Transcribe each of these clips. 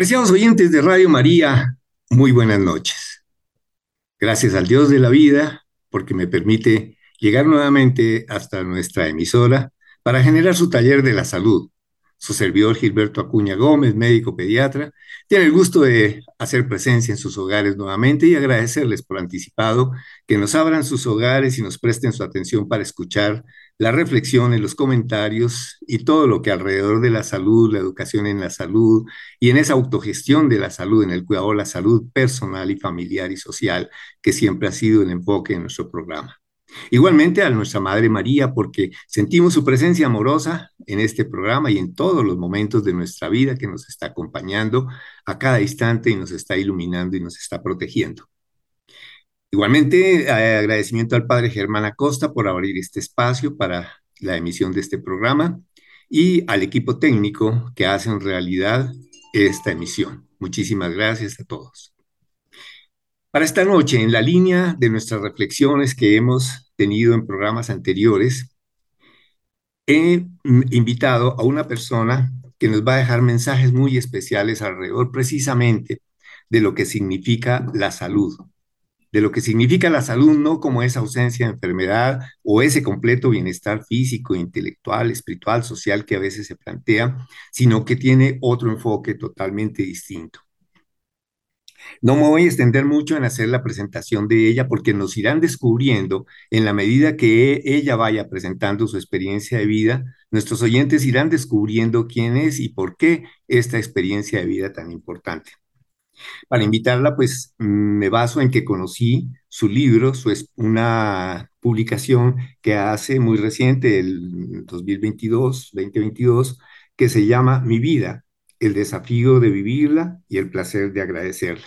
Apreciados oyentes de Radio María, muy buenas noches. Gracias al Dios de la vida porque me permite llegar nuevamente hasta nuestra emisora para generar su taller de la salud. Su servidor Gilberto Acuña Gómez, médico pediatra, tiene el gusto de hacer presencia en sus hogares nuevamente y agradecerles por anticipado que nos abran sus hogares y nos presten su atención para escuchar la reflexión, los comentarios y todo lo que alrededor de la salud, la educación en la salud y en esa autogestión de la salud, en el cuidado de la salud personal y familiar y social, que siempre ha sido el enfoque de nuestro programa. Igualmente a nuestra Madre María, porque sentimos su presencia amorosa en este programa y en todos los momentos de nuestra vida que nos está acompañando a cada instante y nos está iluminando y nos está protegiendo. Igualmente, eh, agradecimiento al padre Germán Acosta por abrir este espacio para la emisión de este programa y al equipo técnico que hace en realidad esta emisión. Muchísimas gracias a todos. Para esta noche, en la línea de nuestras reflexiones que hemos tenido en programas anteriores, he invitado a una persona que nos va a dejar mensajes muy especiales alrededor precisamente de lo que significa la salud, de lo que significa la salud, no como esa ausencia de enfermedad o ese completo bienestar físico, intelectual, espiritual, social que a veces se plantea, sino que tiene otro enfoque totalmente distinto. No me voy a extender mucho en hacer la presentación de ella porque nos irán descubriendo en la medida que ella vaya presentando su experiencia de vida, nuestros oyentes irán descubriendo quién es y por qué esta experiencia de vida tan importante. Para invitarla, pues me baso en que conocí su libro, es una publicación que hace muy reciente, el 2022, 2022, que se llama Mi vida, el desafío de vivirla y el placer de agradecerla.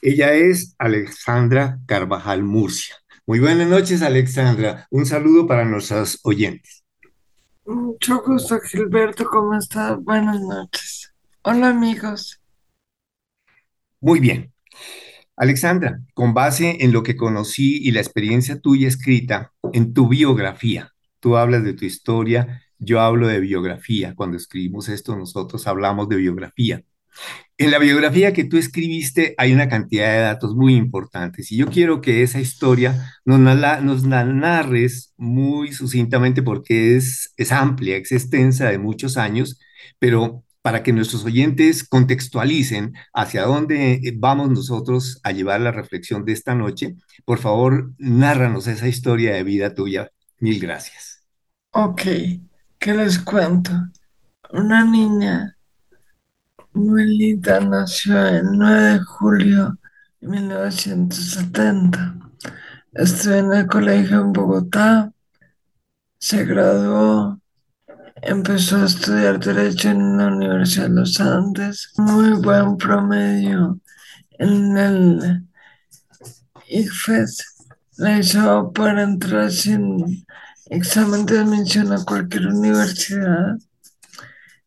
Ella es Alexandra Carvajal Murcia. Muy buenas noches, Alexandra. Un saludo para nuestros oyentes. Mucho gusto, Gilberto. ¿Cómo estás? Buenas noches. Hola, amigos. Muy bien. Alexandra, con base en lo que conocí y la experiencia tuya escrita en tu biografía, tú hablas de tu historia, yo hablo de biografía. Cuando escribimos esto, nosotros hablamos de biografía. En la biografía que tú escribiste hay una cantidad de datos muy importantes y yo quiero que esa historia nos, la, narres muy sucintamente porque es, es amplia, es extensa de muchos años, pero para que nuestros oyentes contextualicen hacia dónde eh, vamos nosotros a llevar la reflexión de esta noche, por favor, nárranos esa historia de vida tuya. Mil gracias. Ok, ¿qué les cuento? Una niña muy nació el 9 de julio de 1970. Estuve en el colegio en Bogotá, se graduó Empezó a estudiar Derecho en la Universidad de los Andes, muy buen promedio en el ICFES. Le hizo para entrar sin examen de admisión a cualquier universidad.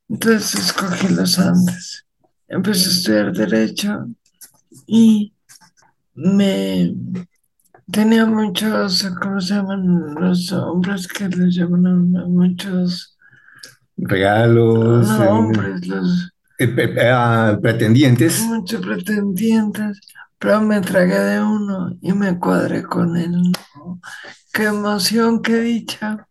Entonces escogí los Andes. Empecé a estudiar Derecho y me tenía muchos, ¿cómo se llaman los hombres que les llaman muchos? Regalos. Eh, eh, ah, pretendientes. Muchos pretendientes, pero me tragué de uno y me cuadré con él. Qué emoción, qué dicha.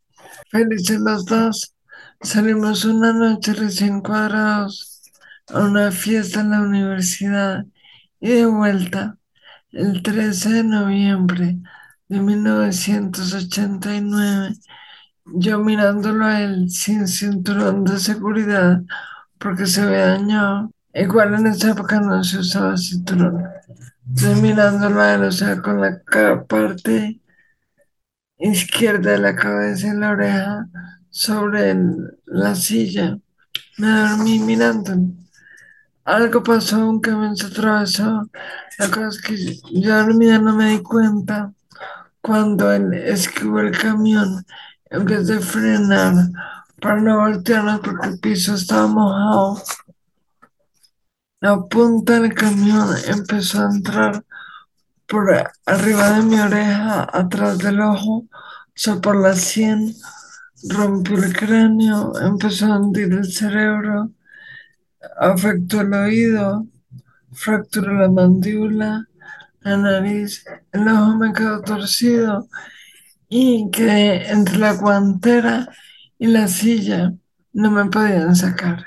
Felices los dos. Salimos una noche recién cuadrados a una fiesta en la universidad y de vuelta el 13 de noviembre de 1989 yo mirándolo a él sin cinturón de seguridad porque se había dañado. Igual en esa época no se usaba cinturón. Entonces mirándolo a él, o sea, con la parte izquierda de la cabeza y la oreja sobre la silla. Me dormí mirando. Algo pasó, un camión se atravesó. La cosa es que yo dormía no me di cuenta cuando él esquivó el camión vez de frenar para no voltearnos porque el piso estaba mojado, la punta del camión empezó a entrar por arriba de mi oreja, atrás del ojo, o la sien, rompió el cráneo, empezó a hundir el cerebro, afectó el oído, fracturó la mandíbula, la nariz, el ojo me quedó torcido y que entre la guantera y la silla no me podían sacar.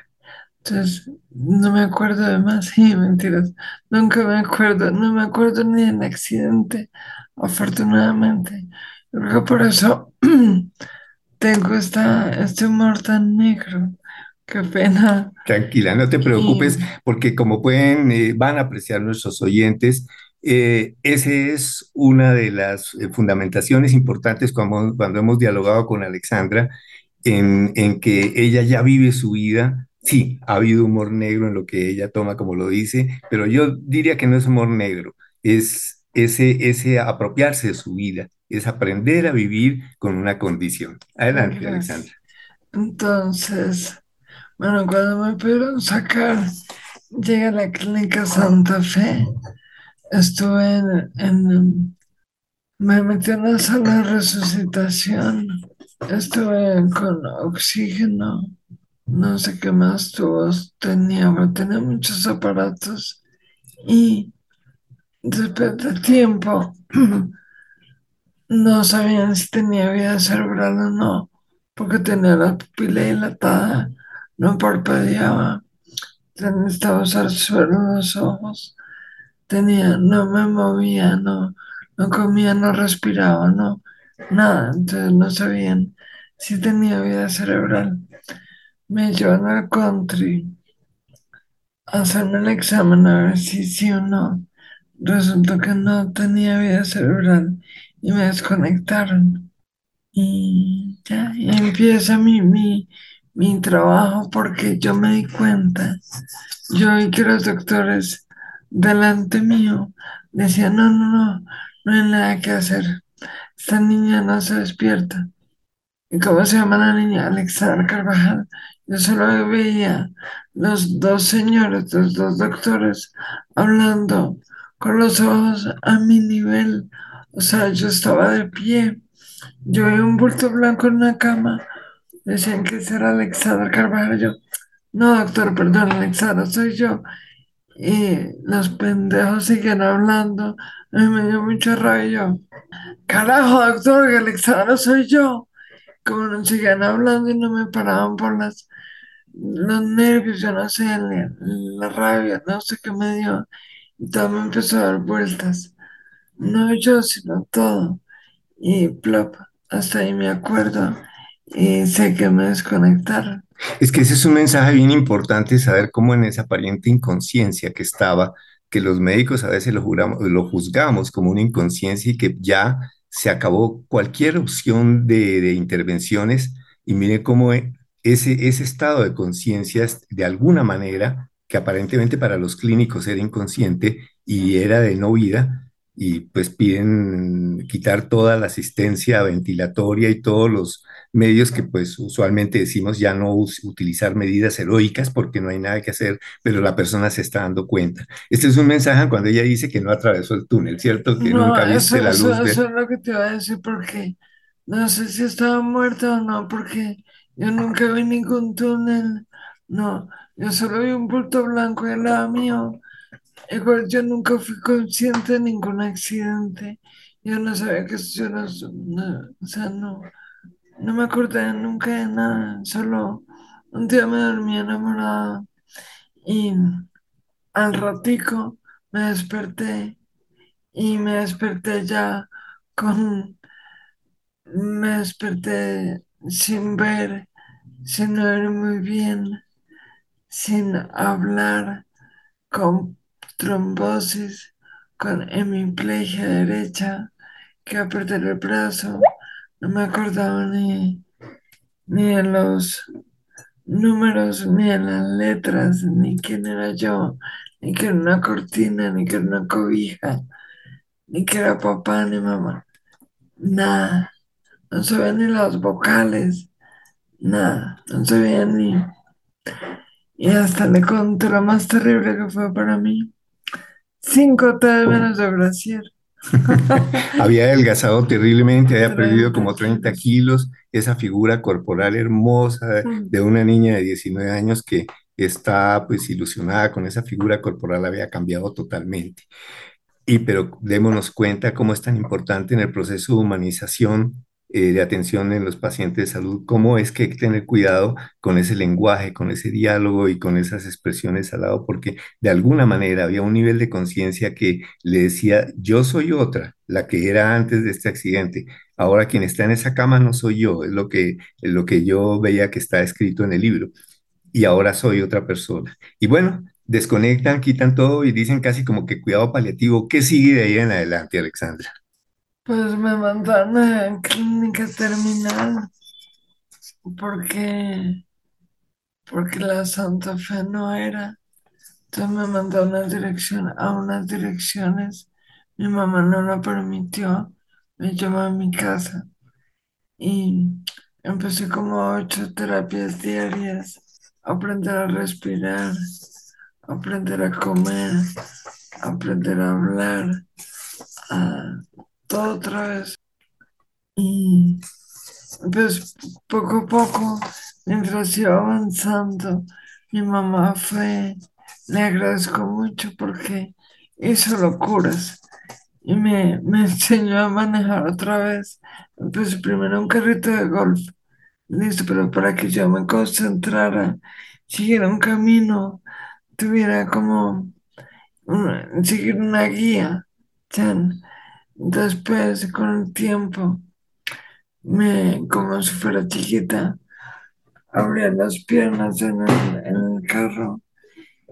Entonces, no me acuerdo de más, sí, mentiras, nunca me acuerdo, no me acuerdo ni del accidente, afortunadamente. Creo que por eso tengo esta, este humor tan negro. Qué pena. Tranquila, no te preocupes, porque como pueden, eh, van a apreciar nuestros oyentes, eh, esa es una de las eh, fundamentaciones importantes cuando, cuando hemos dialogado con Alexandra, en, en que ella ya vive su vida. Sí, ha habido humor negro en lo que ella toma, como lo dice, pero yo diría que no es humor negro, es ese, ese apropiarse de su vida, es aprender a vivir con una condición. Adelante, Gracias. Alexandra. Entonces, bueno, cuando me pudieron sacar, llegué a la clínica Santa Fe, estuve en, en- me metí en la sala de resucitación, estuve con oxígeno, no sé qué más tubos tenía, tenía muchos aparatos. Y después de tiempo no sabían si tenía vida cerebral o no, porque tenía la pupila dilatada, no parpadeaba, necesitaba usar suero en los ojos, tenía, no me movía, no, no comía, no respiraba, no, nada, entonces no sabían si tenía vida cerebral. Me llevan al country a hacerme el examen a ver si sí o no. Resultó que no tenía vida cerebral y me desconectaron. Y ya, y empieza mi, mi, mi trabajo porque yo me di cuenta, yo vi que los doctores delante mío decían, no, no, no, no hay nada que hacer, esta niña no se despierta. ¿Y cómo se llama la niña? Alexandra Carvajal. Yo solo veía los dos señores, los dos doctores, hablando con los ojos a mi nivel. O sea, yo estaba de pie yo vi un bulto blanco en una cama. Decían que era Alexandra Carvajal. Yo, no, doctor, perdón, Alexandra, soy yo. Y los pendejos siguen hablando. Mí me dio mucha rabia. Yo, carajo, doctor, que Alexandra soy yo. Como no siguen hablando y no me paraban por las, los nervios, yo no sé, la, la rabia, no sé qué me dio. Y todo me empezó a dar vueltas. No yo, sino todo. Y plop, hasta ahí me acuerdo. Y sé que me desconectaron. Es que ese es un mensaje bien importante, saber cómo en esa aparente inconsciencia que estaba, que los médicos a veces lo, juzgamos como una inconsciencia y que ya se acabó cualquier opción de, intervenciones y mire cómo e- ese, ese estado de conciencia de alguna manera, que aparentemente para los clínicos era inconsciente y era de no vida, y pues piden quitar toda la asistencia ventilatoria y todos los medios que pues usualmente decimos ya no utilizar medidas heroicas porque no hay nada que hacer, pero la persona se está dando cuenta. Este es un mensaje cuando ella dice que no atravesó el túnel, ¿cierto? Que No, nunca eso, viste la eso, luz eso de... es lo que te iba a decir porque no sé si estaba muerta o no, porque yo nunca vi ningún túnel. No, yo solo vi un bulto blanco al lado mío. Igual yo nunca fui consciente de ningún accidente. Yo no sabía que yo no, no, o sea, no, no me acordé nunca de nada. Solo un día me dormí enamorada y al ratico me desperté y me desperté ya con, me desperté sin ver, sin oír muy bien, sin hablar, con trombosis, con hemiplegia derecha, que a el brazo, no me acordaba ni, ni de los números, ni de las letras, ni quién era yo, ni que era una cortina, ni que era una cobija, ni que era papá, ni mamá, nada. No se ven ni las vocales, nada, no se veían ni... Y hasta le conté lo más terrible que fue para mí. Cinco de menos de brasier. Había adelgazado terriblemente, había perdido 30 como 30 kilos. esa figura corporal hermosa de de una niña de 19 años que está pues ilusionada con esa figura corporal, había cambiado totalmente. Y pero démonos cuenta cómo es tan importante en el proceso de humanización eh, de atención en los pacientes de salud, cómo es que hay que tener cuidado con ese lenguaje, con ese diálogo y con esas expresiones al lado, porque de alguna manera había un nivel de conciencia que le decía, yo soy otra, la que era antes de este accidente. Ahora quien está en esa cama no soy yo, es lo que, es lo que yo veía que está escrito en el libro. Y ahora soy otra persona. Y bueno, desconectan, quitan todo y dicen casi como que cuidado paliativo. ¿Qué sigue de ahí en adelante, Alexandra? Pues me mandaron a clínica terminal porque, porque la Santa Fe no era. Entonces me mandó una dirección, a unas direcciones. Mi mamá no lo permitió. Me llevó a mi casa y empecé como ocho terapias diarias. Aprender a respirar, aprender a comer, aprender a hablar, a todo otra vez. Y pues poco a poco, mientras iba avanzando, mi mamá fue, le agradezco mucho porque hizo locuras y me, me enseñó a manejar otra vez. Pues primero un carrito de golf, listo, pero para que yo me concentrara, siguiera un camino, tuviera como seguir una guía. Después, con el tiempo, me, como si fuera chiquita, abría las piernas en el, en el carro,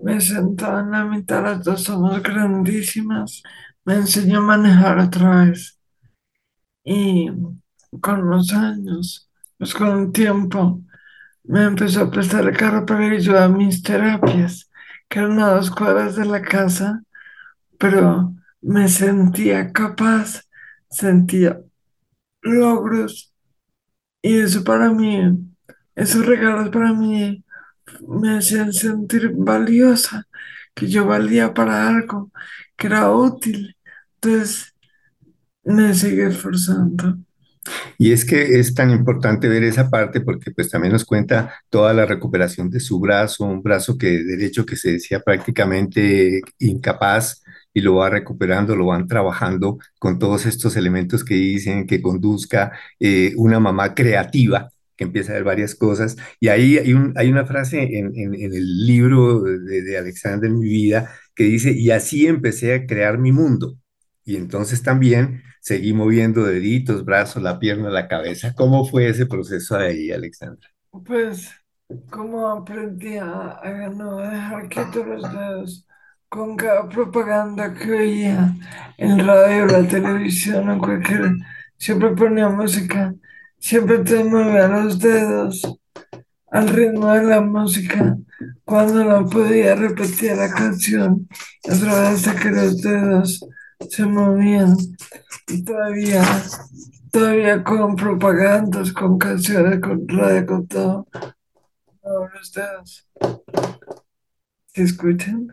me sentaba en la mitad, las dos somos grandísimas, me enseñó a manejar otra vez. Y con los años, pues con el tiempo, me empezó a prestar el carro para ir a mis terapias, que eran a dos cuadras de la casa, pero me sentía capaz, sentía logros y eso para mí, esos regalos para mí me hacían sentir valiosa, que yo valía para algo, que era útil. Entonces me sigue esforzando. Y es que es tan importante ver esa parte porque pues también nos cuenta toda la recuperación de su brazo, un brazo que derecho que se decía prácticamente incapaz y lo va recuperando, lo van trabajando con todos estos elementos que dicen que conduzca eh, una mamá creativa que empieza a ver varias cosas. Y ahí hay, un, hay una frase en, en, el libro de, de Alexander, Mi vida, que dice, y así empecé a crear mi mundo. Y entonces también seguí moviendo deditos, brazos, la pierna, la cabeza. ¿Cómo fue ese proceso ahí, Alexandra? Pues, ¿cómo aprendí a, a no dejar quietos los dedos? Con cada propaganda que veía en radio, la televisión o cualquier, siempre ponía música, siempre te movía los dedos al ritmo de la música, cuando no podía repetir la canción, a través de que los dedos se movían, y todavía, todavía con propagandas, con canciones, con radio, con todo, los dedos escuchan?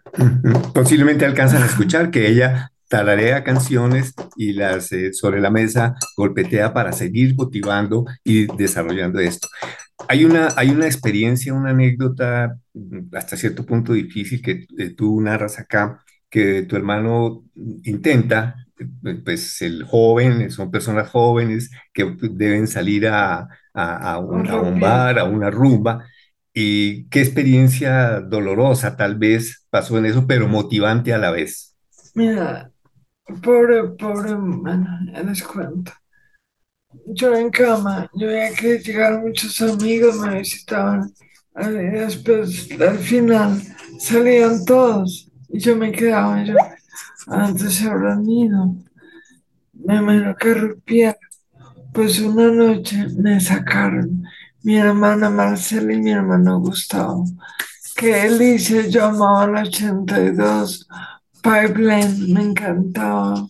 Posiblemente alcanzan a escuchar que ella tararea canciones y las eh, sobre la mesa golpetea para seguir motivando y desarrollando esto. Hay una, hay una experiencia, una anécdota mm, hasta cierto punto difícil que eh, tú narras acá, que tu hermano intenta, eh, pues el joven, son personas jóvenes que deben salir a, a, a un bar, a una rumba, y qué experiencia dolorosa tal vez pasó en eso, pero motivante a la vez. Mira, pobre, pobre, bueno, ya les cuento. Yo en cama, yo veía que llegaron muchos amigos, me visitaban, y después al final salían todos y yo me quedaba, yo, antes se habrán ido, me imagino que rompía, pues una noche me sacaron mi hermana Marcela y mi hermano Gustavo. Qué delicia, yo amaba el 82, Pipeline, me encantaba.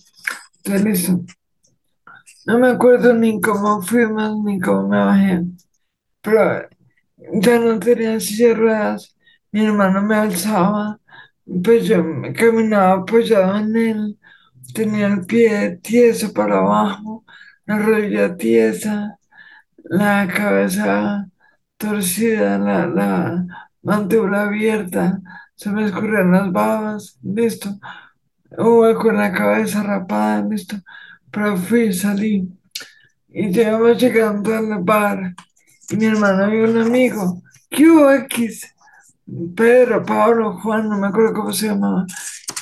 Entonces, no me acuerdo ni cómo fuimos ni cómo me bajé, pero ya no tenía silla ruedas, mi hermano me alzaba, pues yo me caminaba apoyado en él, tenía el pie tieso para abajo, la rodilla tiesa, la cabeza torcida, la, mandíbula abierta, se me escurrían las babas, listo, hueco en la cabeza rapada, listo, pero fui, salí, y llevamos llegando al bar, y mi hermano y un amigo, ¿qué hubo, X? Pedro, Pablo, Juan, no me acuerdo cómo se llamaba,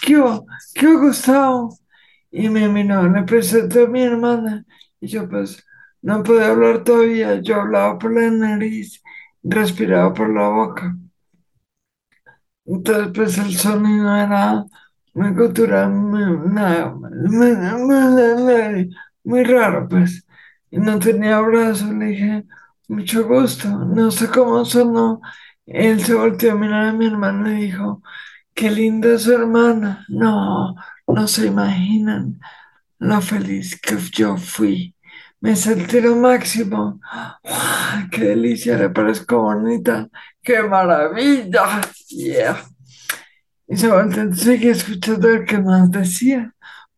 ¿qué hubo? ¿Qué hubo, Gustavo? Y me miró, le presenté a mi hermana, y yo pues no podía hablar todavía, yo hablaba por la nariz, respiraba por la boca. Entonces, pues el sonido era muy cultural, muy, nada, muy, muy- raro, pues. Y no tenía brazos, le dije, mucho gusto. No sé cómo sonó. Él se volteó a mirar a mi hermana y dijo, qué linda su hermana. No, no se imaginan lo feliz que yo fui. Me sentí lo máximo. ¡Ah, ¡Qué delicia! Le parezco bonita. ¡Qué maravilla! Yeah. Y se volteó, sigue escuchando lo que más decía,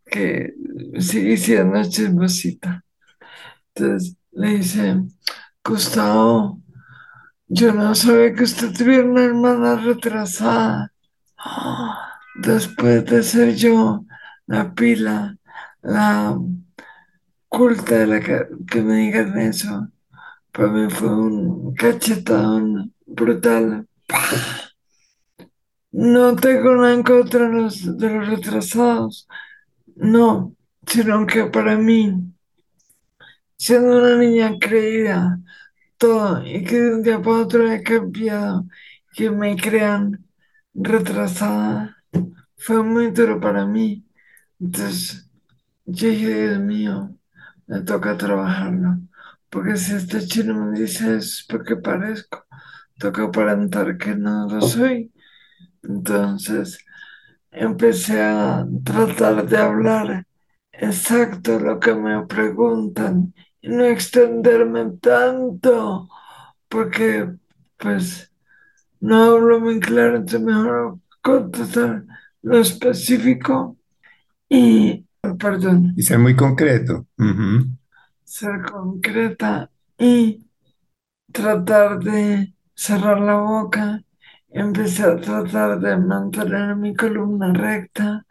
que sigue siendo chismosita. Entonces le dice, Gustavo, yo no sabía que usted tuviera una hermana retrasada. ¡Ah! Después de ser yo la pila, la culta de la que, me digan eso, para mí fue un cachetón brutal. No tengo nada en contra de los, de los retrasados, no, sino que para mí, siendo una niña creída, todo, y que de un día para otro he cambiado, que me crean retrasada, fue muy duro para mí. Entonces, yo dije, Dios mío, me toca trabajarlo, porque si este chino me dice es porque parezco, toca aparentar que no lo soy. Entonces, empecé a tratar de hablar exacto lo que me preguntan y no extenderme tanto, porque pues no hablo muy claro, entonces mejor contestar lo específico y, perdón, Y ser muy concreto. Ser concreta y tratar de cerrar la boca. Empecé a tratar de mantener mi columna recta,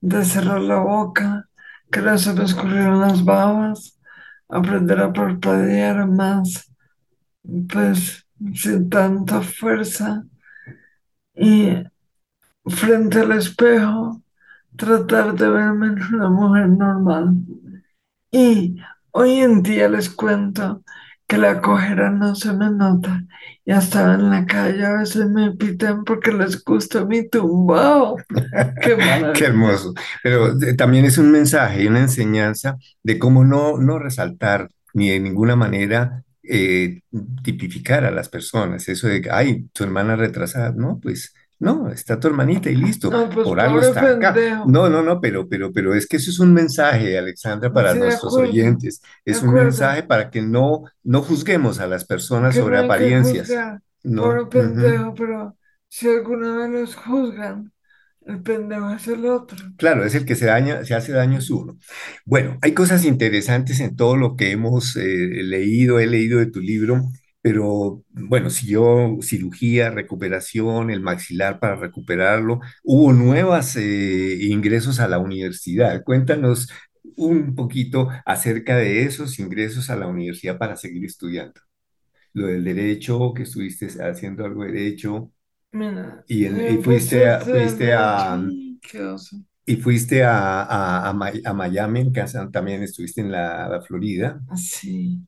de cerrar la boca, que no se me escurrieran las babas, aprender a parpadear más, pues sin tanta fuerza y frente al espejo tratar de verme en una mujer normal. Y hoy en día les cuento que la cojera no se me nota. Ya estaba en la calle, a veces me pitan porque les gusta mi tumbao. Qué Qué hermoso. Pero eh, también es un mensaje y una enseñanza de cómo no, no resaltar ni de ninguna manera eh, tipificar a las personas. Eso de ay, tu hermana retrasada. No, pues no, está tu hermanita y listo. No, pues Por algo está acá. No, no, no, pero, pero, pero es que eso es un mensaje, Alexandra, para Sí, nuestros oyentes. Es un mensaje para que no, no juzguemos a las personas Que sobre no apariencias. No. ujú. pendejo, pero si alguna vez los juzgan, el pendejo es el otro. Claro, es el que se daña, se hace daño es uno. Bueno, hay cosas interesantes en todo lo que hemos eh, leído, he leído de tu libro, pero bueno, siguió cirugía, recuperación, el maxilar para recuperarlo. Hubo nuevos ingresos a la universidad. Cuéntanos un poquito acerca de esos ingresos a la universidad para seguir estudiando. Lo del derecho, que estuviste haciendo algo de derecho, Mira, y, yo y fuiste a fuiste a, y fuiste a, a, a Mi- a Miami, en casa también estuviste en la, la Florida. Así,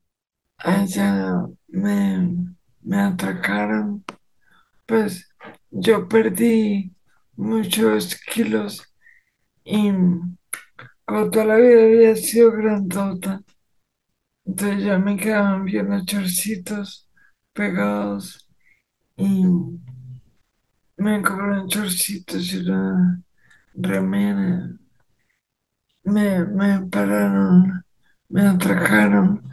allá me, me atracaron, pues yo perdí muchos kilos y como toda la vida había sido grandota, entonces ya me quedaban bien chorcitos pegados y me cobraron chorcitos y una remera. Me, me pararon, me atracaron,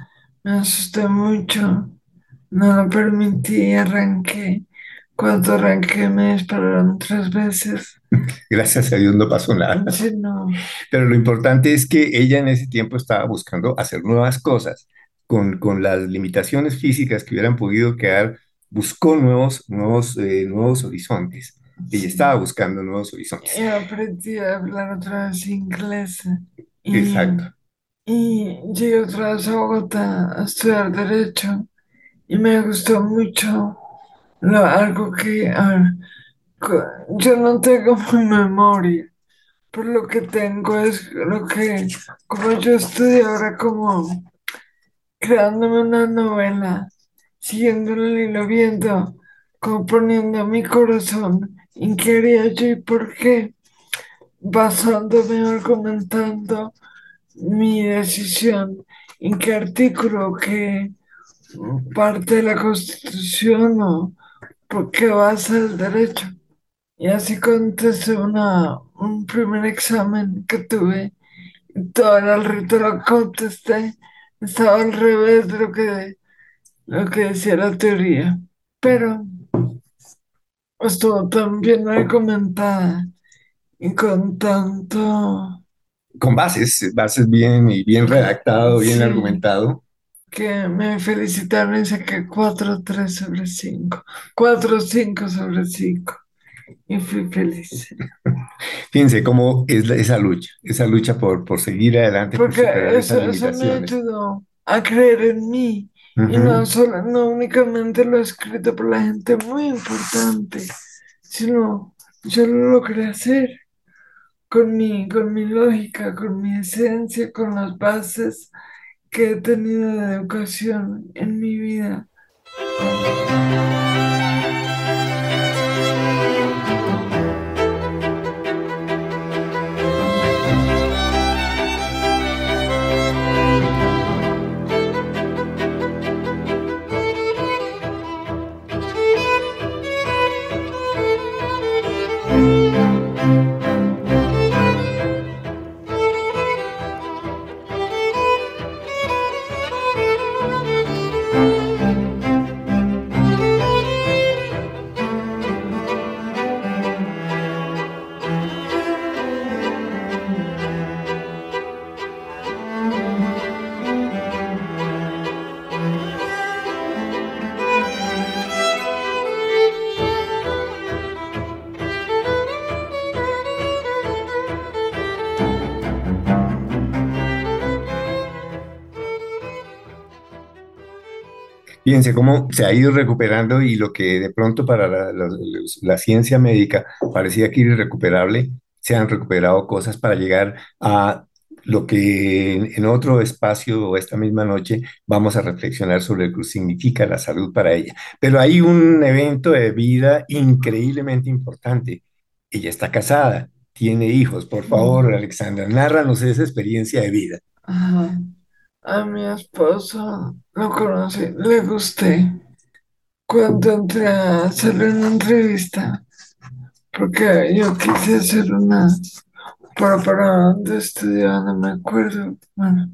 me asusté mucho, no lo permití y arranqué. Cuando arranqué me dispararon tres veces. Gracias a Dios no pasó nada. Sí, no, Pero lo importante es que ella en ese tiempo estaba buscando hacer nuevas cosas con, con las limitaciones físicas que hubieran podido quedar buscó nuevos, nuevos, eh, nuevos horizontes. Ella estaba buscando nuevos horizontes. Y aprendí a hablar otra vez inglés. Y, Exacto. Y llegué otra vez a Bogotá a estudiar Derecho. Y me gustó mucho lo, algo que, yo no tengo muy memoria, pero lo que tengo es lo que, como yo estudié ahora como creándome una novela, siguiendo el hilo, viendo, como poniendo mi corazón en qué haría yo y por qué, basándome, argumentando mi decisión, en qué artículo, qué parte de la Constitución o por qué basa el derecho. Y así contesté una, un primer examen que tuve y todo el rito lo contesté, estaba al revés de lo que lo que decía la teoría, pero estuvo tan bien argumentada y con tanto Con bases, bases bien y bien redactado, bien sí, argumentado. que me felicitaron y saqué 4 3 sobre 5, 4 5 sobre 5 y fui feliz. Fíjense cómo es la- esa lucha, esa lucha por, por seguir adelante, por Porque superar eso, eso me ayudó a creer en mí. Y no solo, no únicamente lo he escrito por la gente muy importante, sino yo lo logré hacer. Con mi, con mi lógica, con mi esencia, con las bases que he tenido de educación en mi vida. Fíjense cómo se ha ido recuperando y lo que de pronto para la, la- los- la ciencia médica parecía que era irrecuperable, se han recuperado cosas para llegar a lo que en, otro espacio o esta misma noche vamos a reflexionar sobre lo que significa la salud para ella. Pero hay un evento de vida increíblemente importante. Ella está casada, tiene hijos. Por favor, Alexandra, nárranos esa experiencia de vida. Ajá. A mi esposo lo conocí, le gusté cuando entré a hacerle una entrevista, porque yo quise hacer una, pero para donde estudiaba, no me acuerdo. Bueno,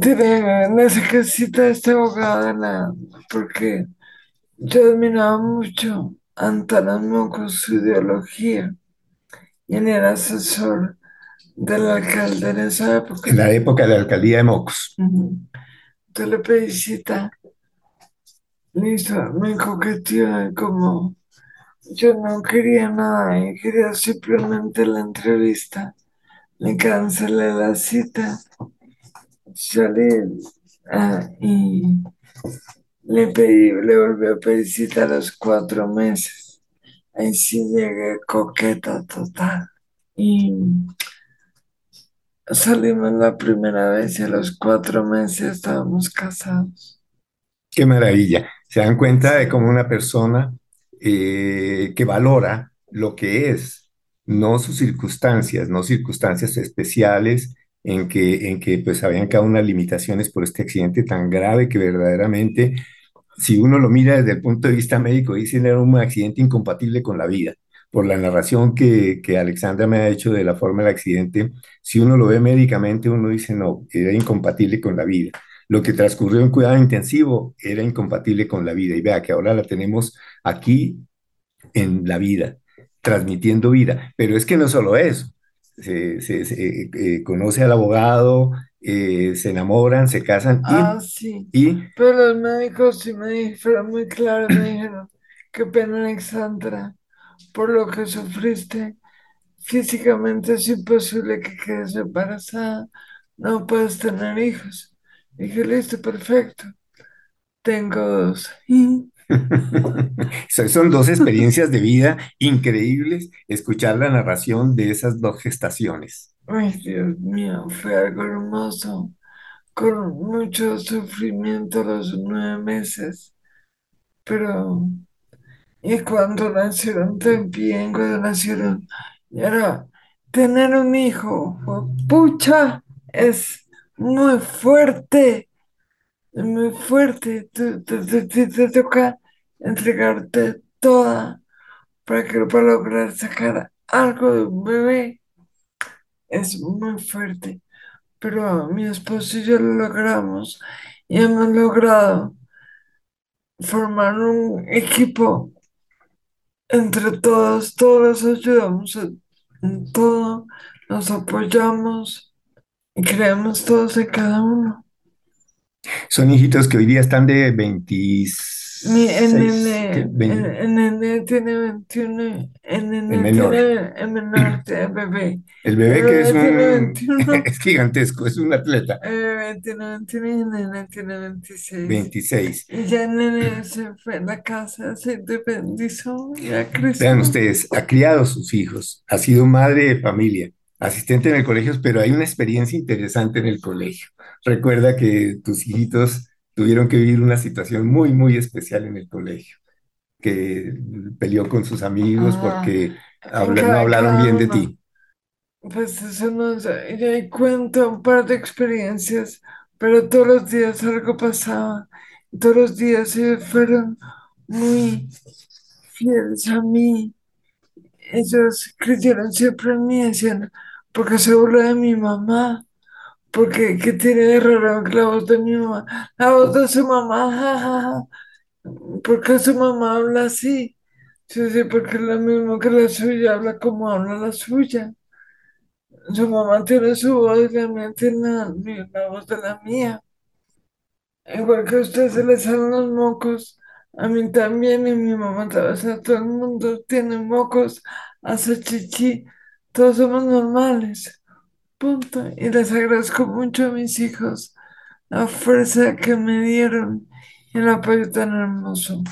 tiene, necesita este abogado la, porque yo admiraba mucho a Antanas con su ideología y él era asesor del alcalde en esa época. En la época de la alcaldía de Mocos. Ujú. Entonces le pedí cita, listo, me coqueteó como yo no quería nada y quería simplemente la entrevista, le cancelé la cita, salí ah, y le pedí, le volví a pedir cita a los cuatro meses. Ahí sí llegué coqueta total. Y salimos la primera vez y a los cuatro meses estábamos casados. Qué maravilla. Se dan cuenta de cómo una persona eh, que valora lo que es, no sus circunstancias, no circunstancias especiales en que, en que pues habían cada unas limitaciones por este accidente tan grave que verdaderamente, si uno lo mira desde el punto de vista médico, dicen era un accidente incompatible con la vida. Por la narración que, que Alexandra me ha hecho de la forma del accidente, si uno lo ve médicamente, uno dice no, era incompatible con la vida lo que transcurrió en cuidado intensivo era incompatible con la vida. Y vea que ahora la tenemos aquí en la vida, transmitiendo vida. Pero es que no solo eso. Se, se- se, eh, conoce al abogado, eh, se enamoran, se casan y, Ah, sí. y Pero los médicos sí me dijeron muy claro, me dijeron, qué pena, Alexandra, por lo que sufriste. Físicamente es imposible que quedes embarazada, no puedes tener hijos. Dije, listo, perfecto. Tengo dos. Y, So- Son dos experiencias de vida increíbles escuchar la narración de esas dos gestaciones. ay, Dios mío, fue algo hermoso, con mucho sufrimiento los nueve meses. Pero, y cuando nacieron también, cuando nacieron, y ahora, tener un hijo, pucha, es muy fuerte. Es muy fuerte. Te, te- te- te- te toca entregarte toda para que para lograr sacar algo de un bebé. Es muy fuerte. Pero mi esposo y yo lo logramos y hemos logrado formar un equipo entre todos. Todos ayudamos en en todo, nos apoyamos y creemos todos en cada uno. Son hijitos que hoy día están de Mi, el 26, ¿qué? nene, el, 20, el nene tiene 21, el el nene menor. tiene, el menor tiene bebé, El el bebé que es bebé un, 21, es gigantesco, es un atleta, el bebé tiene 21 y el nene tiene 26. 26. Y ya el nene se fue a la casa, se independizó, ya Vean creció. ustedes, ha criado a sus hijos, ha sido madre de familia, asistente en el colegio, pero hay una experiencia interesante en el colegio. Recuerda que tus hijitos tuvieron que vivir una situación muy, muy especial en el colegio, que peleó con sus amigos Ah, porque en habla- no hablaron bien de ti. Pues eso no sé, yo ahí cuento un par de experiencias, pero todos los días algo pasaba. Todos los días ellos fueron muy fieles a mí. Ellos creyeron siempre en mí, decían, porque se burla de mi mamá, porque ¿qué tiene de raro la voz de mi mamá? La voz de su mamá, jajaja, porque su mamá habla así. Sí, sí, porque es lo mismo que la suya, habla como habla la suya. Su mamá tiene su voz la mía tiene la, la voz de la mía. Igual que a usted se le salen los mocos, a mí también y mi mamá también. Todo el mundo tiene mocos, hace chichi, todos somos normales. Punto. Y les agradezco mucho a mis hijos la fuerza que me dieron y el apoyo tan hermoso.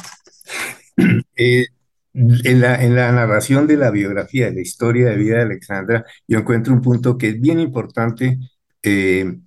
Eh, en la, en la narración de la biografía, de la historia de vida de Alexandra, yo encuentro un punto que es bien importante eh,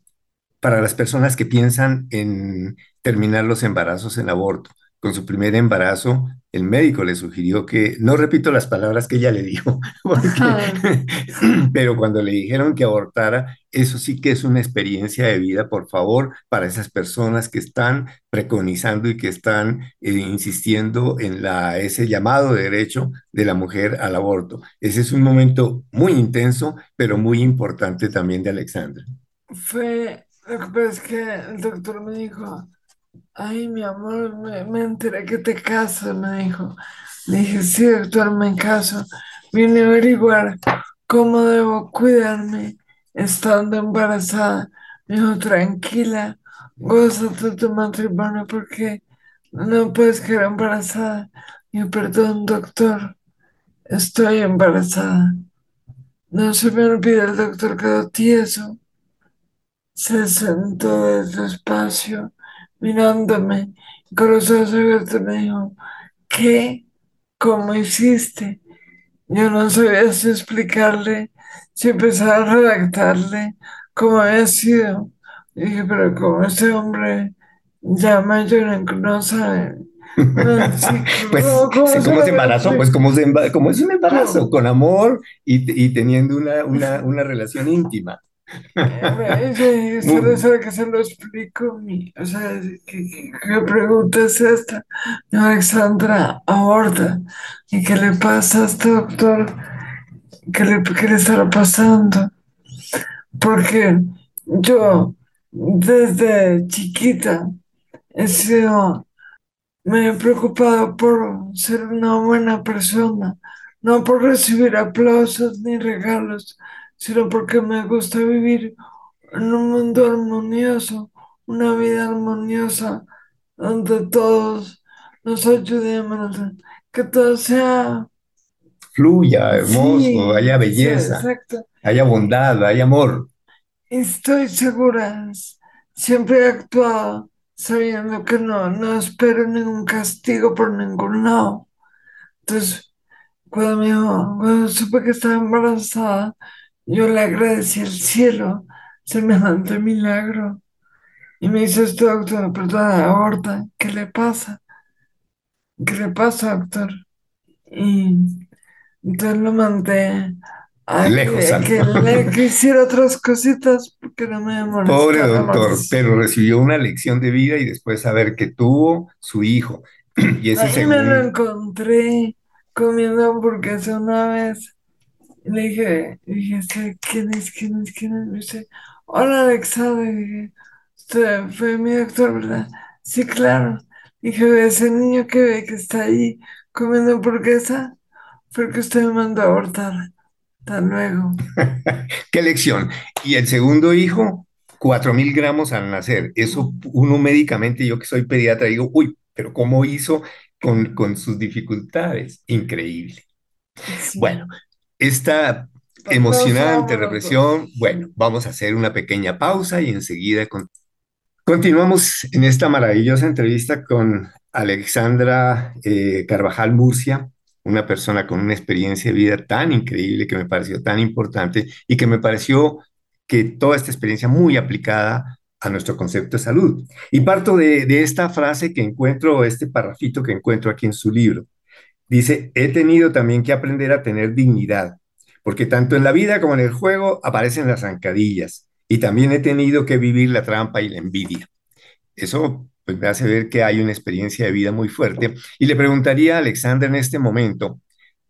para las personas que piensan en terminar los embarazos en aborto. Con su primer embarazo, el médico le sugirió que, no repito las palabras que ella le dijo, porque, pero cuando le dijeron que abortara, eso sí que es una experiencia de vida, por favor, para esas personas que están preconizando y que están eh, insistiendo en la, ese llamado de derecho de la mujer al aborto. Ese es un momento muy intenso, pero muy importante también de Alexandra. Fue, lo que pasa es que el doctor me dijo, ay, mi amor, me, me enteré que te casas, me dijo. Dije, sí, doctor, me caso. Vine a averiguar cómo debo cuidarme estando embarazada. Me dijo, tranquila, gózate tu matrimonio porque no puedes quedar embarazada. Y perdón, doctor, estoy embarazada. No se me olvida, el doctor quedó tieso. Se sentó despacio, mirándome, con los ojos abiertos me dijo, ¿qué? ¿Cómo hiciste? Yo no sabía si explicarle, si empezar a redactarle cómo había sido. Y dije, pero como este hombre ya mayor no sabe, no, sí, Pues, ¿cómo, cómo sí, se ¿cómo se embarazó? Pues? ¿cómo, se emba- cómo es un embarazo? Con amor y, y teniendo una, una, una relación íntima. Eh, sabe que se lo explico. Mi, o sea, ¿qué, qué- qué pregunta es esta? Alexandra, aborta. ¿Y qué le pasa a este doctor? ¿Qué le, qué le estará pasando? Porque yo, desde chiquita, he sido, me he preocupado por ser una buena persona, no por recibir aplausos ni regalos, sino porque me gusta vivir en un mundo armonioso, una vida armoniosa, donde todos nos ayudemos, que todo sea... Fluya, hermoso, Sí, haya belleza, haya bondad, haya amor. Estoy segura, siempre he actuado sabiendo que no, no espero ningún castigo por ningún lado. Entonces, cuando, me, cuando supe que estaba embarazada, yo le agradecí al cielo semejante milagro. Y me dice este doctor, perdón, aborta, ¿qué le pasa? ¿Qué le pasa, doctor? Y entonces lo mandé a Lejos, que, le que hiciera otras cositas porque no me Pobre molestara doctor, más. pero recibió una lección de vida y después saber que tuvo su hijo. Y ese Ahí me lo encontré comiendo hamburguesa una vez. Le dije, dije, "¿Este ¿quién es? ¿Quién es? ¿Quién es? Me dice, hola Alexander. Dije, usted fue mi doctor, ¿verdad? Sí, claro. Dije, "Ve, ese niño que ve que está ahí comiendo hamburguesa, fue que usted me mandó a abortar. Hasta luego. ¿qué lección? Y el segundo hijo, cuatro mil gramos al nacer. Eso uno médicamente, yo que soy pediatra, digo, uy, pero ¿cómo hizo con, con sus dificultades? Increíble. Sí. Bueno, esta emocionante represión, bueno, vamos a hacer una pequeña pausa y enseguida con- continuamos en esta maravillosa entrevista con Alexandra eh, Carvajal Murcia, una persona con una experiencia de vida tan increíble que me pareció tan importante y que me pareció que toda esta experiencia muy aplicada a nuestro concepto de salud. Y parto de, de esta frase que encuentro, este parrafito que encuentro aquí en su libro. Dice, he tenido también que aprender a tener dignidad, porque tanto en la vida como en el juego aparecen las zancadillas, y también he tenido que vivir la trampa y la envidia. Eso pues, me hace ver que hay una experiencia de vida muy fuerte. Y le preguntaría a Alexander en este momento,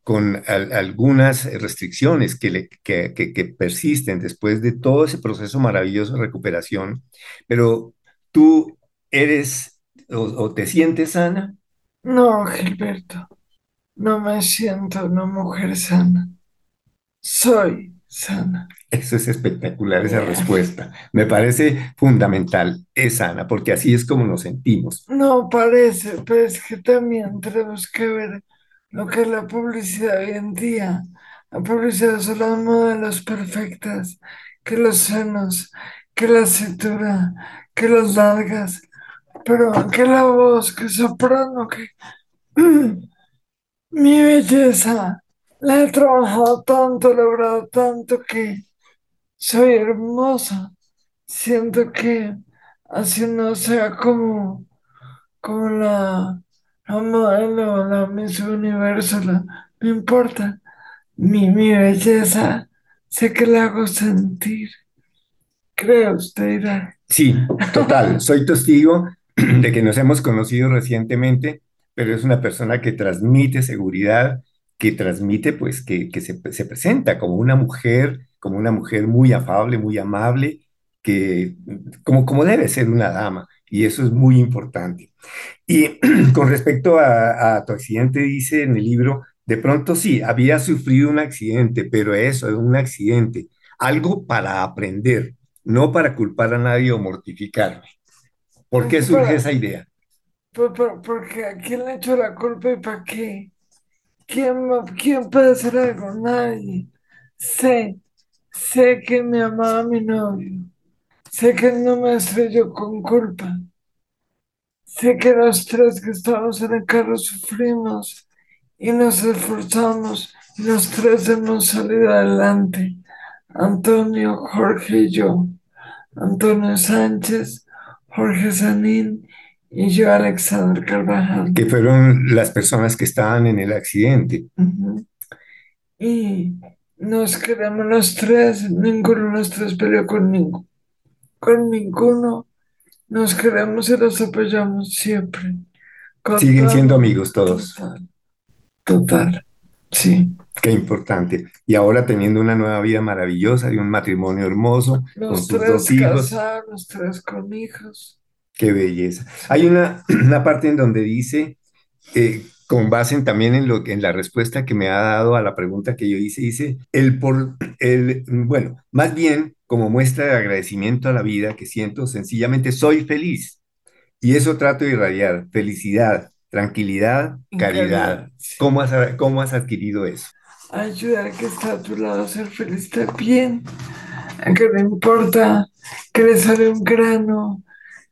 con al- algunas restricciones que, que, persisten después de todo ese proceso maravilloso de recuperación, pero tú eres o te sientes sana. No, Gilberto, no me siento una mujer sana. Soy sana. Eso es espectacular, esa respuesta. Me parece fundamental. Es sana, porque así es como nos sentimos. No parece, pero es que también tenemos que ver lo que es la publicidad hoy en día. La publicidad son los modelos perfectas, que los senos, que la cintura, que las nalgas, pero que la voz, que soprano, que mi belleza. La he trabajado tanto, logrado tanto que soy hermosa. Siento que así no sea como como la, la modelo, la Miss Universo, no importa, mi, mi belleza, sé que la hago sentir, creo, usted dirá. Sí, total. Soy testigo de que nos hemos conocido recientemente, pero es una persona que transmite seguridad, que transmite, pues, que, que se, se presenta como una mujer, como una mujer muy afable, muy amable, que como, como debe ser una dama. Y eso es muy importante. Y con respecto a, a tu accidente, dice en el libro, de pronto sí, había sufrido un accidente, pero eso es un accidente, algo para aprender, no para culpar a nadie o mortificarme. ¿Por qué surge esa idea? Por- porque a quién le echo la culpa y para qué. ¿Quién, quién puede hacer algo? Nadie. Sé, sé que me amaba mi novio. Sé que no me estrelló con culpa. Sé que los tres que estábamos en el carro sufrimos y nos esforzamos los tres hemos salido adelante. Antonio, Jorge y yo. Antonio Sánchez, Jorge Sanín y yo, Alexander Carvajal. Que fueron las personas que estaban en el accidente. Ujú. Y nos quedamos los tres, ninguno de los tres peleó con ninguno. Con ninguno nos queremos y los apoyamos siempre. Con Siguen siendo amigos todos. Total, total, sí. Qué importante. Y ahora teniendo una nueva vida maravillosa, de un matrimonio hermoso, con Los sus tres dos hijos. casados, los tres con hijos. Qué belleza. Hay una, una parte en donde dice eh, con base en, también en, lo, en la respuesta que me ha dado a la pregunta que yo hice, dice, el por, el, bueno, más bien como muestra de agradecimiento a la vida que siento, sencillamente soy feliz. Y eso trato de irradiar, felicidad, tranquilidad, caridad. ¿Cómo has, ¿Cómo has adquirido eso? Ayudar a que está a tu lado a ser feliz también, que no importa que le sale un grano,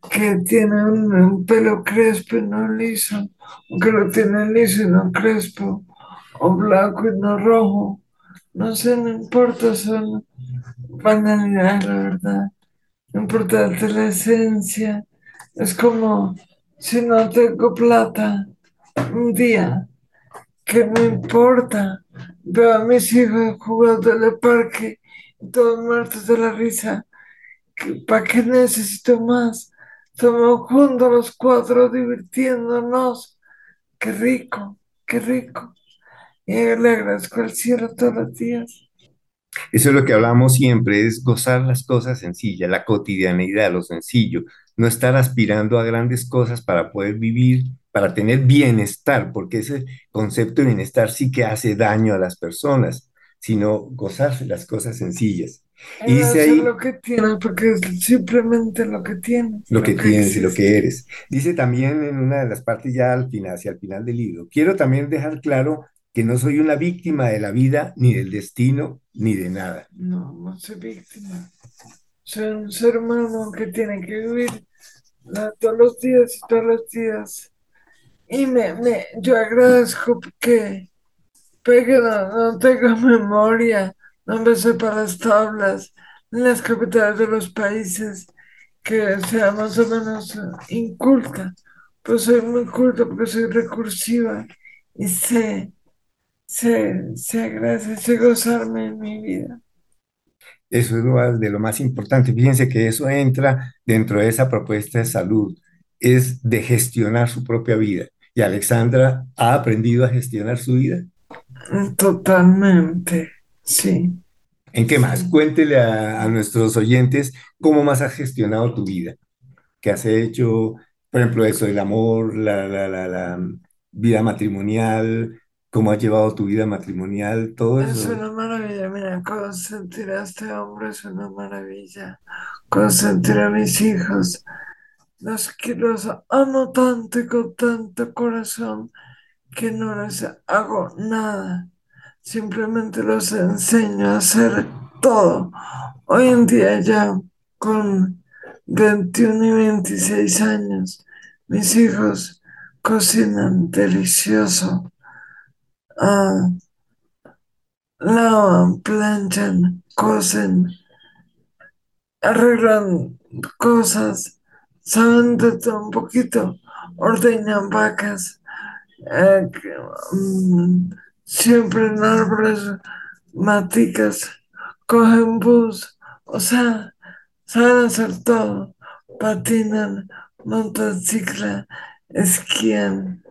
que tiene un, pelo crespo y no liso, que lo tiene liso y no crespo, o blanco y no rojo. No sé, no importa, son banalidades, la verdad. No importa la esencia. Es como si no tengo plata un día, que no importa. Veo a mis hijos jugando en el parque, todos muertos de la risa. ¿Para qué necesito más? Estamos juntos los cuatro divirtiéndonos. Qué rico, qué rico. Y le agradezco al cielo todos los días. Eso es lo que hablamos siempre, es gozar las cosas sencillas, la cotidianeidad, lo sencillo, no estar aspirando a grandes cosas para poder vivir, para tener bienestar, porque ese concepto de bienestar sí que hace daño a las personas, sino gozarse las cosas sencillas. Y dice ahí lo que tienes, porque es simplemente lo que tienes. Lo, que, tienes y lo que eres. Dice también en una de las partes ya al final, hacia el final del libro, quiero también dejar claro que no soy una víctima de la vida, ni del destino, ni de nada. No, no soy víctima. Soy un ser humano que tiene que vivir todos los días y todos los días. Y me, me, yo agradezco que, que no, no tengo memoria no me para las tablas en las capitales de los países que sea más o menos inculta. Pues soy muy culta porque soy recursiva y sé, sé, sé gracias, sé gozarme en mi vida. Eso es de lo más importante. Fíjense que eso entra dentro de esa propuesta de salud, es de gestionar su propia vida. ¿Y Alexandra ha aprendido a gestionar su vida? Totalmente. Sí. ¿En qué más? Cuéntele a, nuestros oyentes cómo más has gestionado tu vida. ¿Qué has hecho? Por ejemplo, eso, el amor, la, la, la, vida matrimonial, cómo has llevado tu vida matrimonial, todo eso. Es una maravilla, mira, consentir a este hombre es una maravilla. Consentir a mis hijos, los que los amo tanto y con tanto corazón que no les hago nada simplemente los enseño a hacer todo. Hoy en día ya con 21 y 26 años, mis hijos cocinan delicioso, uh, lavan, planchan, cosen, arreglan cosas, saben de todo un poquito, ordeñan vacas, eh, mm, siempre en árboles, maticas, cogen bus, o sea, saben hacer todo, patinan, montan cicla, esquían.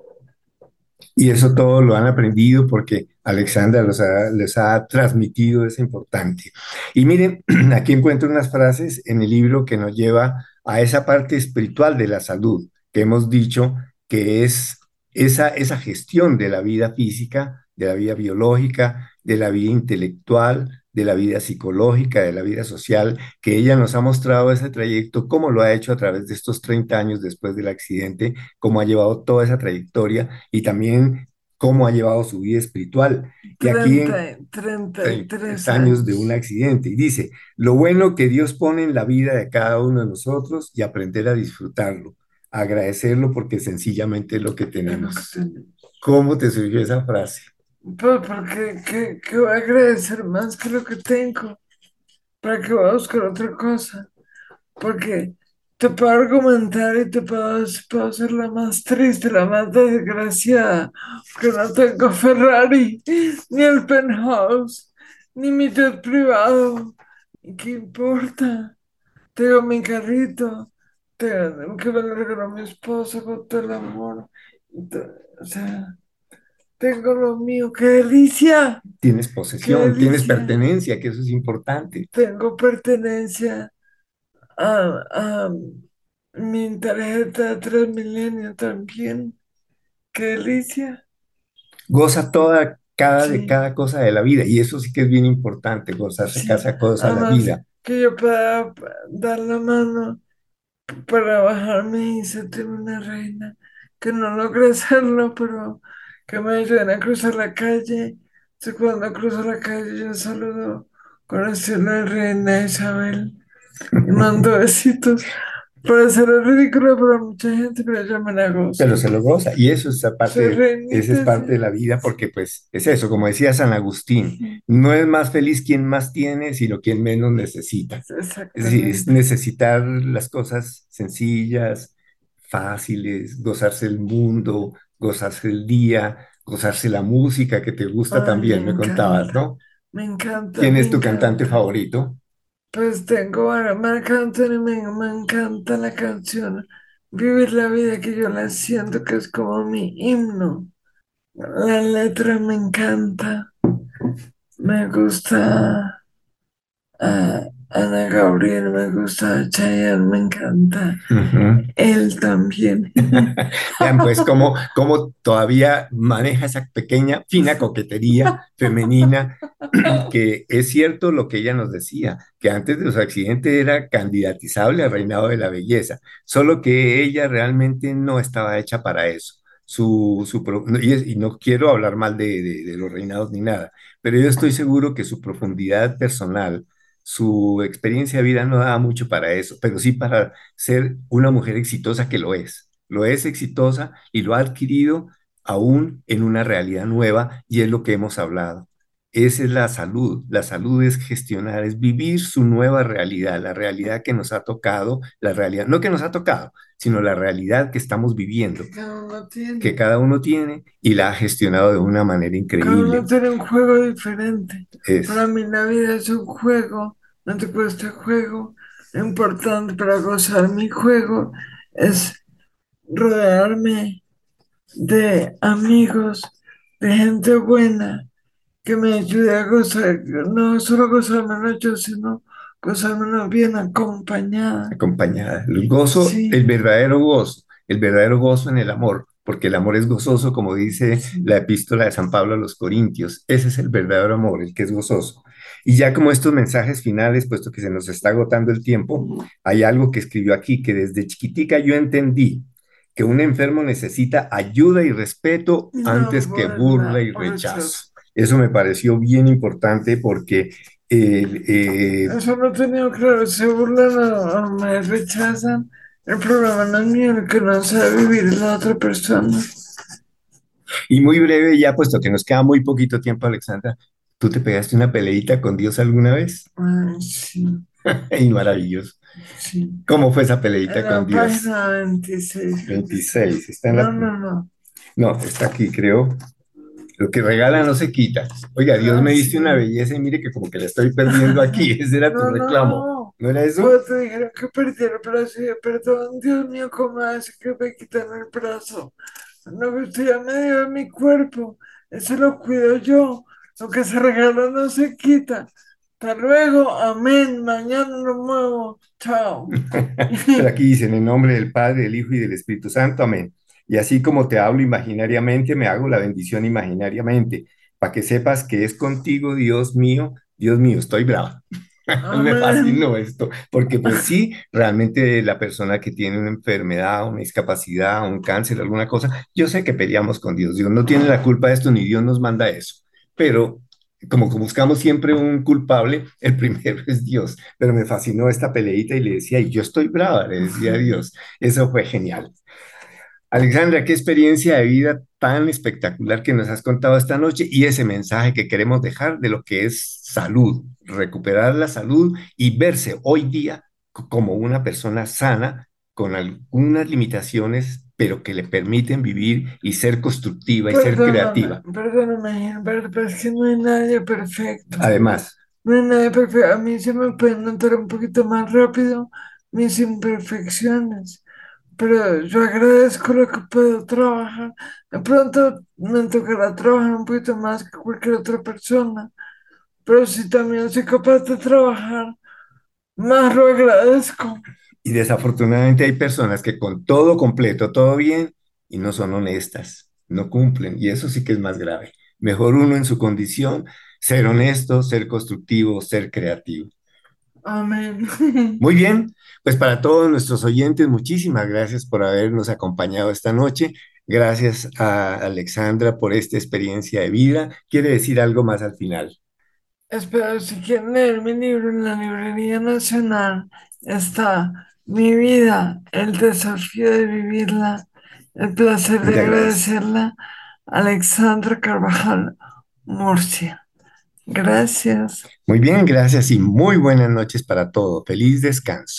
Y eso todo lo han aprendido porque Alexandra los les ha transmitido es importante. Y miren, aquí encuentro unas frases en el libro que nos lleva a esa parte espiritual de la salud, que hemos dicho que es esa, esa gestión de la vida física de la vida biológica, de la vida intelectual, de la vida psicológica, de la vida social, que ella nos ha mostrado ese trayecto, cómo lo ha hecho a través de estos 30 años después del accidente, cómo ha llevado toda esa trayectoria y también cómo ha llevado su vida espiritual. Y aquí en 33 años de un accidente. Y dice, lo bueno que Dios pone en la vida de cada uno de nosotros y aprender a disfrutarlo, agradecerlo porque sencillamente es lo que tenemos. ¿Cómo te surgió esa frase? Porque que, voy a agradecer más que lo que tengo. ¿Para que voy a buscar otra cosa? Porque te puedo argumentar y te puedo, puedo ser la más triste, la más desgraciada, porque no tengo Ferrari, ni el penthouse, ni mi jet privado. ¿Y qué importa? Tengo mi carrito, tengo que me lo regaló mi esposo con todo el amor. O sea, tengo lo mío, qué delicia. Tienes posesión, tienes pertenencia, que eso es importante. Tengo pertenencia a, mi tarjeta Transmilenio también. Qué delicia. goza toda, cada de cada cosa de la vida. Y eso sí que es bien importante, gozarse cada cosa de la vida. Que yo pueda dar la mano para bajarme y sentirme una reina, que no logré hacerlo, pero que me ayuden a cruzar la calle. Entonces, cuando cruzo la calle, yo saludo con el cielo de reina Isabel y mando besitos. Puede ser ridículo para mucha gente, pero yo me la gozo. Pero se lo goza. Y eso es parte, esa es parte de la vida, porque pues es eso, como decía San Agustín, no es más feliz quien más tiene, sino quien menos necesita. Es decir, es necesitar las cosas sencillas, fáciles, gozarse el mundo, gozarse el día, gozarse la música que te gusta también, me, contabas, ¿no? Me encanta. ¿Quién es tu cantante favorito? Pues tengo a Marc Anthony, me, me encanta la canción Vivir la vida que yo la siento que es como mi himno. La letra me encanta. Me gusta ah, Ana Gabriel, me gusta Chayanne, me encanta. Él también. Vean, pues, cómo, cómo todavía maneja esa pequeña, fina coquetería femenina, que es cierto lo que ella nos decía, que antes de su accidente era candidatizable al reinado de la belleza, solo que ella realmente no estaba hecha para eso. Su, su, y, no quiero hablar mal de, de los reinados ni nada, pero yo estoy seguro que su profundidad personal, su experiencia de vida no daba mucho para eso, pero sí para ser una mujer exitosa que lo es. Lo es exitosa y lo ha adquirido aún en una realidad nueva y es lo que hemos hablado. Esa es la salud. La salud es gestionar, es vivir su nueva realidad, la realidad que nos ha tocado, la realidad, no que nos ha tocado, sino la realidad que estamos viviendo, que cada uno tiene, y la ha gestionado de una manera increíble. Cada uno tiene un juego diferente. Para mí la vida es un juego, no te este juego. Lo importante para gozar mi juego es rodearme de amigos, de gente buena, que me ayude a gozar, no solo gozarme yo, sino gozarme bien acompañada. Acompañada. El gozo, el verdadero gozo, el verdadero gozo en el amor, porque el amor es gozoso, como dice la epístola de San Pablo a los Corintios. Ese es el verdadero amor, el que es gozoso. Y ya como estos mensajes finales, puesto que se nos está agotando el tiempo, hay algo que escribió aquí, que desde chiquitica yo entendí que un enfermo necesita ayuda y respeto antes que burla y rechazo. Eso me pareció bien importante porque... Eh, Eso no tenía claro, se burlan o, me rechazan. El problema no es mío, el que no sabe vivir es la otra persona. Y muy breve ya, puesto que nos queda muy poquito tiempo, Alexandra, ¿tú te pegaste una peleita con Dios alguna vez? sí. y maravilloso. Sí. ¿Cómo fue esa peleita con Dios? Página 26. 26, está en no, la... No, no, no. está aquí, creo. Lo que regala no se quita. Oiga, Dios me diste una belleza y mire que como que la estoy perdiendo aquí. Ese era tu reclamo. No. era eso? Pues te dijeron que perdiera el brazo y perdón, Dios mío, ¿cómo hace que me quitan el brazo? No, usted ya me dio mi cuerpo. Eso lo cuido yo. Lo que se regala no se quita. Hasta luego, amén. Mañana lo muevo. Chao. Pero aquí dice, en el nombre del Padre, del Hijo y del Espíritu Santo, amén. Y así como te hablo imaginariamente, me hago la bendición imaginariamente, para que sepas que es contigo, Dios mío, Dios mío, estoy brava. me fascinó esto, porque pues sí, realmente la persona que tiene una enfermedad, una discapacidad, un cáncer, alguna cosa, yo sé que peleamos con Dios, Dios no tiene la culpa de esto, ni Dios nos manda eso, pero como que buscamos siempre un culpable, el primero es Dios, pero me fascinó esta peleita y le decía, y yo estoy brava, le decía a Dios, eso fue genial. Alexandra, qué experiencia de vida tan espectacular que nos has contado esta noche y ese mensaje que queremos dejar de lo que es salud, recuperar la salud y verse hoy día como una persona sana con algunas limitaciones, pero que le permiten vivir y ser constructiva y ser creativa. Perdóname, pero es que no hay nadie perfecto. Además. No hay nadie perfecto. A mí se me pueden notar un poquito más rápido mis imperfecciones pero yo agradezco lo que puedo trabajar. De pronto me tocará trabajar un poquito más que cualquier otra persona, pero si también soy capaz de trabajar, más lo agradezco. Y desafortunadamente hay personas que con todo completo, todo bien, y no son honestas, no cumplen y eso sí que es más grave. Mejor uno en su condición, ser honesto, ser constructivo, ser creativo. Amén. Muy bien, pues para todos nuestros oyentes, muchísimas gracias por habernos acompañado esta noche. Gracias a Alexandra por esta experiencia de vida. ¿Quiere decir algo más al final? Espero, si quieren leer mi libro en la Librería Nacional, está Mi vida, el desafío de vivirla, el placer de Muchas gracias. agradecerla, Alexandra Carvajal, Murcia. Gracias. Muy bien, gracias y muy buenas noches para todo. Feliz descanso.